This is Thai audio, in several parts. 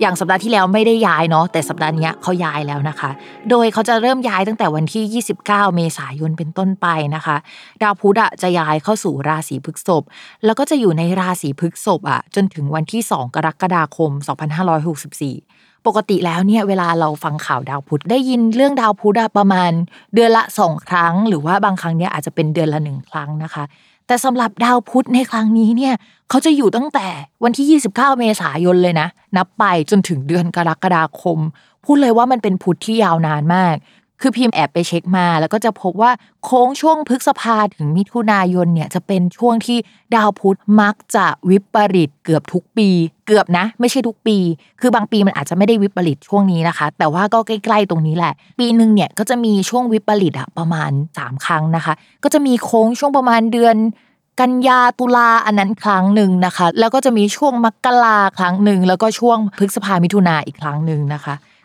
อย่างสัปดาห์ที่แล้วไม่ได้ย้ายเนาะแต่สัปดาห์นี้เขาย้ายแล้วนะคะ โดยเขาจะเริ่มย้ายตั้งแต่วันที่ 29 เมษายนเป็นต้นไปนะคะ ดาวพุธอะจะย้ายเข้าสู่ราศีพฤษภแล้วก็จะอยู่ในราศีพฤษภอะจนถึงวันที่ 2 กรกฎาคม 2564ปกติแล้วเนี่ยเวลาเราฟังข่าวดาวพุธได้ยินเรื่องดาวพุธประมาณเดือนละสองครั้ง หรือว่าบางครั้งเนี่ยอาจจะเป็นเดือนละหนึ่งครั้งนะคะ แต่สำหรับดาวพุธในครั้งนี้เนี่ยเขาจะอยู่ตั้งแต่วันที่ 29 เมษายนเลยนะ นับไปจนถึงเดือนกรกฎาคม พูดเลยว่ามันเป็นพุธที่ยาวนานมาก คือพิมพ์แอบไปเช็คมา แล้วก็จะพบว่าโค้งช่วงพฤษภาถึงมิถุนายนเนี่ยจะเป็นช่วงที่ดาวพุธมักจะวิปริตเกือบทุกปี เกือบนะ ไม่ใช่ทุกปี คือบางปีมันอาจจะไม่ได้วิปริตช่วงนี้นะคะ แต่ว่าก็ใกล้ๆตรงนี้แหละ ปีหนึ่งเนี่ยก็จะมีช่วงวิปริตอะประมาณ 3 ครั้งนะคะ ก็จะมีโค้งช่วงประมาณเดือนกันยาตุลาอันนั้นครั้งหนึ่งนะคะ แล้วก็จะมีช่วงมกราครั้งหนึ่งแล้วก็ช่วงพฤษภามิถุนาอีกครั้งหนึ่งนะคะ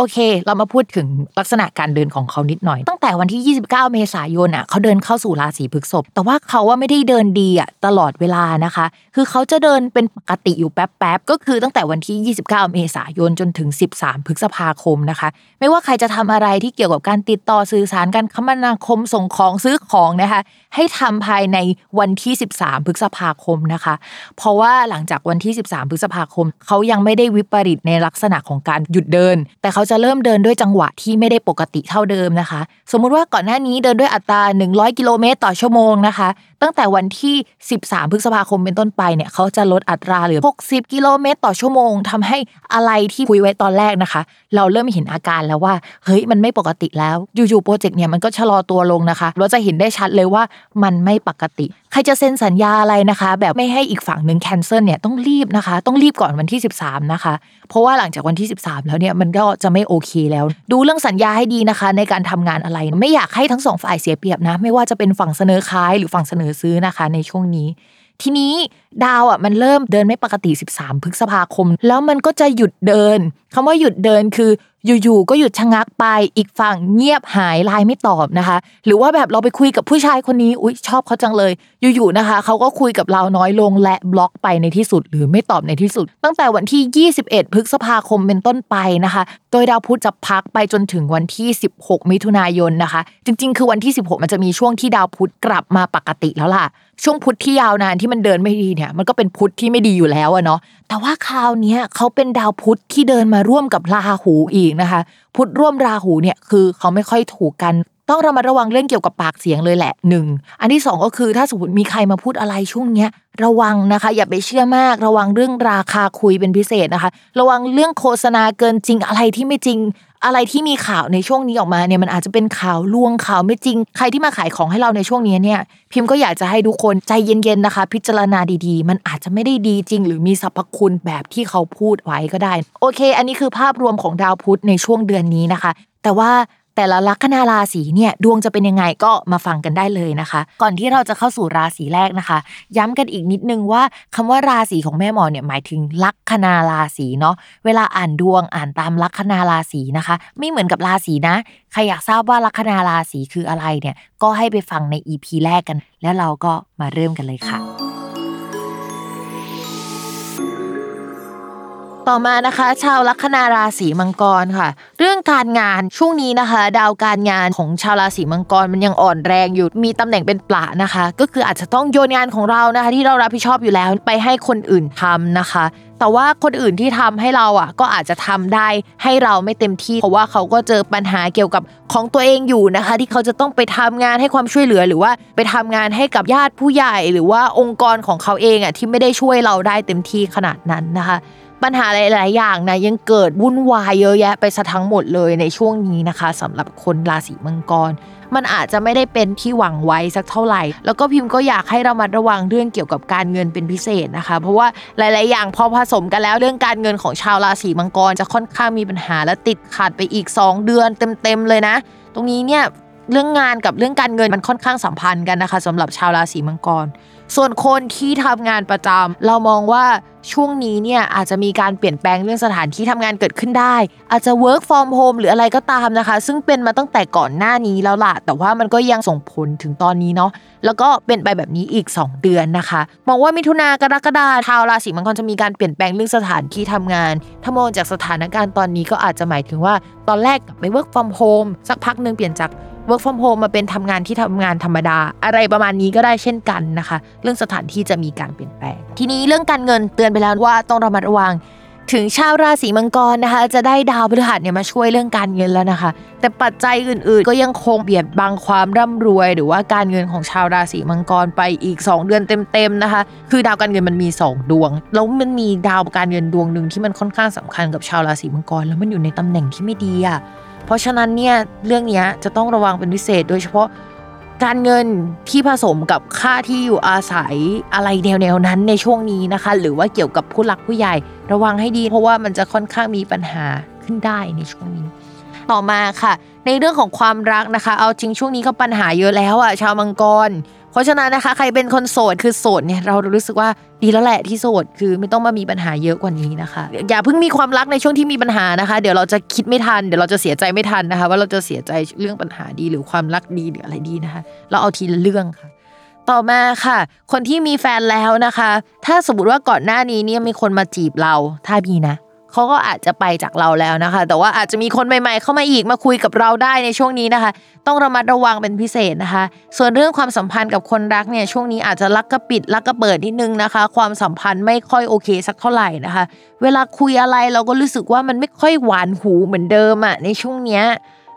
โอเค เรามาพูดถึงลักษณะการเดินของเขานิดหน่อย ตั้งแต่วันที่ 29 เมษายนอะเขาเดินเข้าสู่ราศีพฤษภแต่ว่าเขาว่าไม่ได้เดินดีอะตลอดเวลานะคะ คือเขาจะเดินเป็นปกติอยู่แป๊บๆก็คือตั้งแต่วันที่ 29 เมษายนจนถึง 13 พฤษภาคมนะคะ ไม่ว่าใครจะทำอะไรที่เกี่ยวกับการติดต่อสื่อสารการคมนาคมส่งของซื้อของนะคะ ให้ทำภายในวันที่ 13 พฤษภาคมนะคะ เพราะว่าหลังจากวันที่ 13 พฤษภาคม เขายังไม่ได้วิปริตในลักษณะของการหยุดเดิน แต่เขาจะเริ่มเดินด้วยจังหวะที่ไม่ได้ปกติเท่าเดิมนะคะ สมมุติว่าก่อนหน้านี้เดินด้วยอัตรา 100 กิโลเมตรต่อชั่วโมงนะคะ ตั้งแต่วันที่ 13 พฤษภาคมเป็นต้นไปเนี่ยเขาจะลดอัตราเหลือ 60 กิโลเมตรต่อชั่วโมงทำให้อะไรที่คุยไว้ตอนแรกนะคะ เราเริ่มเห็นอาการแล้วว่าเฮ้ยมันไม่ปกติแล้วอยู่ๆโปรเจกต์เนี่ยมันก็ชะลอตัวลงนะคะ เราจะเห็นได้ชัดเลยว่ามันไม่ปกติใครจะเซ็นสัญญาอะไรนะคะ แบบไม่ให้อีกฝั่งหนึ่ง cancel เนี่ยต้องรีบนะคะ ต้องรีบก่อนวันที่ 13 นะคะ เพราะว่าหลังจากวันที่ 13 แล้วเนี่ยมันก็จะไม่โอเคแล้ว ดูเรื่องสัญญาให้ดีนะคะ ในการทำงานอะไร ไม่อยากให้ทั้งสองฝ่ายเสียเปรียบนะ ไม่ว่าจะเป็นฝั่งเสนอขายหรือฝั่งเสนอซื้อนะคะ ในช่วงนี้ทีนี้ดาวอะมันเริ่มเดินไม่ปกติ 13 พฤษภาคม แล้วมันก็จะหยุดเดินคำว่าหยุดเดินคือ อยู่ๆก็หยุดชะงักไปอีกฝั่งเงียบหายไลน์ไม่ตอบนะคะ หรือว่าแบบเราไปคุยกับผู้ชายคนนี้อุ๊ยชอบเขาจังเลย อยู่ๆนะคะเขาก็คุยกับเราน้อยลงและบล็อกไปในที่สุด หรือไม่ตอบในที่สุด ตั้งแต่วันที่ 21 พฤษภาคมเป็นต้นไปนะคะ โดยดาวพุธจะพักไปจนถึงวันที่ 16 มิถุนายนนะคะ จริง ๆ คือวันที่ 16 มันจะมีช่วงที่ดาวพุธกลับมาปกติแล้วล่ะ ช่วงพุธที่ยาวนานที่มันเดินไม่ดีเนี่ย มันก็เป็นพุธที่ไม่ดีอยู่แล้วอะเนาะแต่ว่าคราวนี้เขาเป็นดาวพุธที่เดินมาร่วมกับราหูอีกนะคะ พุธร่วมราหูเนี่ยคือเขาไม่ค่อยถูกกัน ต้องระมัดระวังเรื่องเกี่ยวกับปากเสียงเลยแหละหนึ่งอันที่สองก็คือถ้าสมมติมีใครมาพูดอะไรช่วงเนี้ยระวังนะคะ อย่าไปเชื่อมาก ระวังเรื่องราคาคุยเป็นพิเศษนะคะ ระวังเรื่องโฆษณาเกินจริงอะไรที่ไม่จริง อะไรที่มีข่าวในช่วงนี้ออกมาเนี่ยมันอาจจะเป็นข่าวลวงข่าวไม่จริง ใครที่มาขายของให้เราในช่วงนี้เนี่ย พิมพ์ก็อยากจะให้ทุกคนใจเย็นๆนะคะ พิจารณาดีๆ มันอาจจะไม่ได้ดีจริง หรือมีสรรพคุณแบบที่เขาพูดไว้ก็ได้ โอเค อันนี้คือภาพรวมของดาวพุธในช่วงเดือนนี้นะคะ แต่ว่า แต่ละลัคนาราศีเนี่ยดวงจะเป็นยังไงก็มาฟังกันได้เลยนะคะ ก่อนที่เราจะเข้าสู่ราศีแรกนะคะ ย้ำกันอีกนิดนึงว่าคำว่าราศีของแม่หมอเนี่ยหมายถึงลัคนาราศีเนาะเวลาอ่านดวงอ่านตามลัคนาราศีนะคะ ไม่เหมือนกับราศีนะใครอยากทราบว่าลัคนาราศีคืออะไรเนี่ยก็ให้ไปฟังใน EP แรกกัน แล้วเราก็มาเริ่มกันเลยค่ะ ต่อมานะคะ ชาวลัคนาราศีมังกรค่ะ เรื่องการงานช่วงนี้นะคะ ดาวการงานของชาวราศีมังกรมันยังอ่อนแรงอยู่มีตำแหน่งเป็นปลานะคะ ก็คืออาจจะต้องโยนงานของเรานะคะ ที่เรารับผิดชอบอยู่แล้วไปให้คนอื่นทำนะคะแต่ว่าคนอื่นที่ทำให้เราอะ ก็อาจจะทำได้ให้เราไม่เต็มที่ เพราะว่าเขาก็เจอปัญหาเกี่ยวกับของตัวเองอยู่นะคะ ที่เขาจะต้องไปทำงานให้ความช่วยเหลือ หรือว่าไปทำงานให้กับญาติผู้ใหญ่ หรือว่าองค์กรของเขาเองอะที่ไม่ได้ช่วยเราได้เต็มที่ขนาดนั้นนะคะ ปัญหาหลาย ๆ อย่างนะยังเกิดวุ่นวายเยอะแยะไปซะทั้งหมดเลยในช่วงนี้นะคะสำหรับคนราศีมังกร มันอาจจะไม่ได้เป็นที่หวังไว้สักเท่าไหร่ แล้วก็พิมพ์ก็อยากให้เรามาระวังเรื่องเกี่ยวกับการเงินเป็นพิเศษนะคะ เพราะว่าหลาย ๆ อย่างพอผสมกันแล้วเรื่องการเงินของชาวราศีมังกร จะค่อนข้างมีปัญหาและติดขัดไปอีก 2 เดือนเต็ม ๆ เลยนะ ตรงนี้เนี่ยเรื่องงานกับเรื่องการเงินมันค่อนข้างสัมพันธ์กันนะคะสำหรับชาวราศีมังกร ส่วนคนที่ทำงานประจำเรามองว่า ช่วงนี้เนี่ยอาจจะมีการเปลี่ยนแปลงเรื่องสถานที่ทำงานเกิดขึ้นได้ อาจจะ work from home หรืออะไรก็ตามนะคะ ซึ่งเป็นมาตั้งแต่ก่อนหน้านี้แล้วล่ะ แต่ว่ามันก็ยังส่งผลถึงตอนนี้เนาะแล้วก็เป็นไปแบบนี้อีก 2 เดือนนะคะมองว่ามิถุนากรกฎาชาวราศีมังกรจะมีการเปลี่ยนแปลงเรื่องสถานที่ทำงาน ถ้ามองจากสถานการณ์ตอนนี้ก็อาจจะหมายถึงว่าตอนแรกไป work from home สักพักหนึ่งเปลี่ยนจาก work from home มาเป็นทำงานที่ทำงานธรรมดา อะไรประมาณนี้ก็ได้เช่นกันนะคะ เรื่องสถานที่จะมีการเปลี่ยนแปลง ทีนี้เรื่องการเงินเตือนไปแล้วว่าต้องระมัดระวัง ถึงชาวราศีมังกรนะคะ จะได้ดาวพฤหัสเนี่ยมาช่วยเรื่องการเงินแล้วนะคะ แต่ปัจจัยอื่นๆ ก็ยังคงเบียดบังความร่ำรวย หรือว่าการเงินของชาวราศีมังกรไปอีก 2 เดือนเต็มๆนะคะ คือดาวการเงินมันมี 2 ดวง แล้วมันมีดาวการเงินดวงหนึ่งที่มันค่อนข้างสำคัญกับชาวราศีมังกร แล้วมันอยู่ในตำแหน่งที่ไม่ดีอะเพราะฉะนั้นเนี่ยเรื่องนี้จะต้องระวังเป็นพิเศษ โดยเฉพาะ การเงินที่ผสมกับค่าที่อยู่อาศัยอะไรแนวๆนั้นในช่วงนี้นะคะ หรือว่าเกี่ยวกับผู้หลักผู้ใหญ่ ระวังให้ดี เพราะว่ามันจะค่อนข้างมีปัญหาขึ้นได้ในช่วงนี้ ต่อมาค่ะ ในเรื่องของความรักนะคะ เอาจริงช่วงนี้ก็ปัญหาเยอะแล้วอะชาวมังกร เพราะฉะนั้นนะคะ ใครเป็นคนโสดคือโสดเนี่ยเรารู้สึกว่าดีแล้วแหละที่โสดคือไม่ต้องมามีปัญหาเยอะกว่านี้นะคะ อย่าเพิ่งมีความรักในช่วงที่มีปัญหานะคะ เดี๋ยวเราจะคิดไม่ทันเดี๋ยวเราจะเสียใจไม่ทันนะคะ ว่าเราจะเสียใจเรื่องปัญหาดีหรือความรักดีหรืออะไรดีนะคะ เราเอาทีละเรื่องค่ะต่อมาค่ะ คนที่มีแฟนแล้วนะคะ ถ้าสมมติว่าก่อนหน้านี้เนี่ยมีคนมาจีบเรา ถ้ามีนะ เขาก็อาจจะไปจากเราแล้วนะคะ แต่ว่าอาจจะมีคนใหม่ๆ เข้ามาอีกมาคุยกับเราได้ในช่วงนี้นะคะ ต้องระมัดระวังเป็นพิเศษนะคะ ส่วนเรื่องความสัมพันธ์กับคนรักเนี่ยช่วงนี้อาจจะรักก็ปิดรักก็เปิดนิดนึงนะคะ ความสัมพันธ์ไม่ค่อยโอเคสักเท่าไหร่นะคะ เวลาคุยอะไรเราก็รู้สึกว่ามันไม่ค่อยหวานหูเหมือนเดิมอะในช่วงเนี้ย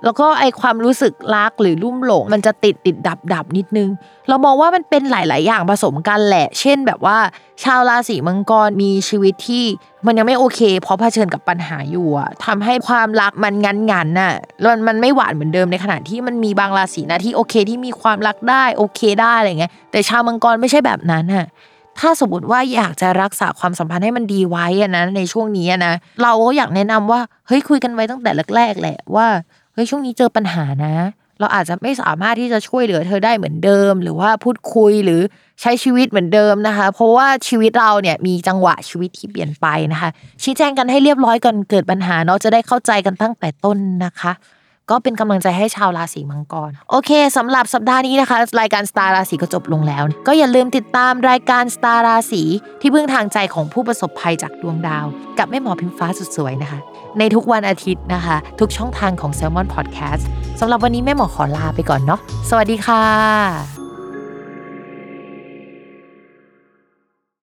แล้วก็ไอความรู้สึกรักหรือลุ่มหลง มันจะติดติดดับดับนิดนึง เรามองว่ามันเป็นหลาย ๆ อย่างผสมกันแหละ เช่นแบบว่า ชาวราศีมังกรมีชีวิตที่มันยังไม่โอเค เพราะเผชิญกับปัญหาอยู่อะทำให้ความรักมันงันงันน่ะแล้วมันไม่หวานเหมือนเดิมในขณะที่มันมีบางราศีนะที่โอเคที่มีความรักได้โอเคได้อะไรเงี้ยแต่ชาวมังกรไม่ใช่แบบนั้นน่ะถ้าสมมติว่าอยากจะรักษาความสัมพันธ์ให้มันดีไว้อะนะในช่วงนี้นะเราก็อยากแนะนำว่าเฮ้ยคุยกันไว้ตั้งแต่แรกๆแหละว่า เฮ้ยช่วงนี้เจอปัญหานะ เราอาจจะไม่สามารถที่จะช่วยเหลือเธอได้เหมือนเดิม หรือว่าพูดคุยหรือใช้ชีวิตเหมือนเดิมนะคะ เพราะว่าชีวิตเราเนี่ยมีจังหวะชีวิตที่เปลี่ยนไปนะคะ ชี้แจงกันให้เรียบร้อยก่อนเกิดปัญหาเนาะจะได้เข้าใจกันตั้งแต่ต้นนะคะ ก็เป็นกำลังใจให้ชาวราศีมังกร โอเคสำหรับสัปดาห์นี้นะคะ รายการสตาร์ราศีก็จบลงแล้ว ก็อย่าลืมติดตามรายการสตาร์ราศีที่พึ่งทางใจของผู้ประสบภัยจากดวงดาว กับแม่หมอพิมฟ้าสุดสวยนะคะ ในทุกวันอาทิตย์นะคะ ทุกช่องทางของ Salmon Podcast สำหรับวันนี้แม่หมอขอลาไปก่อนเนาะสวัสดีค่ะ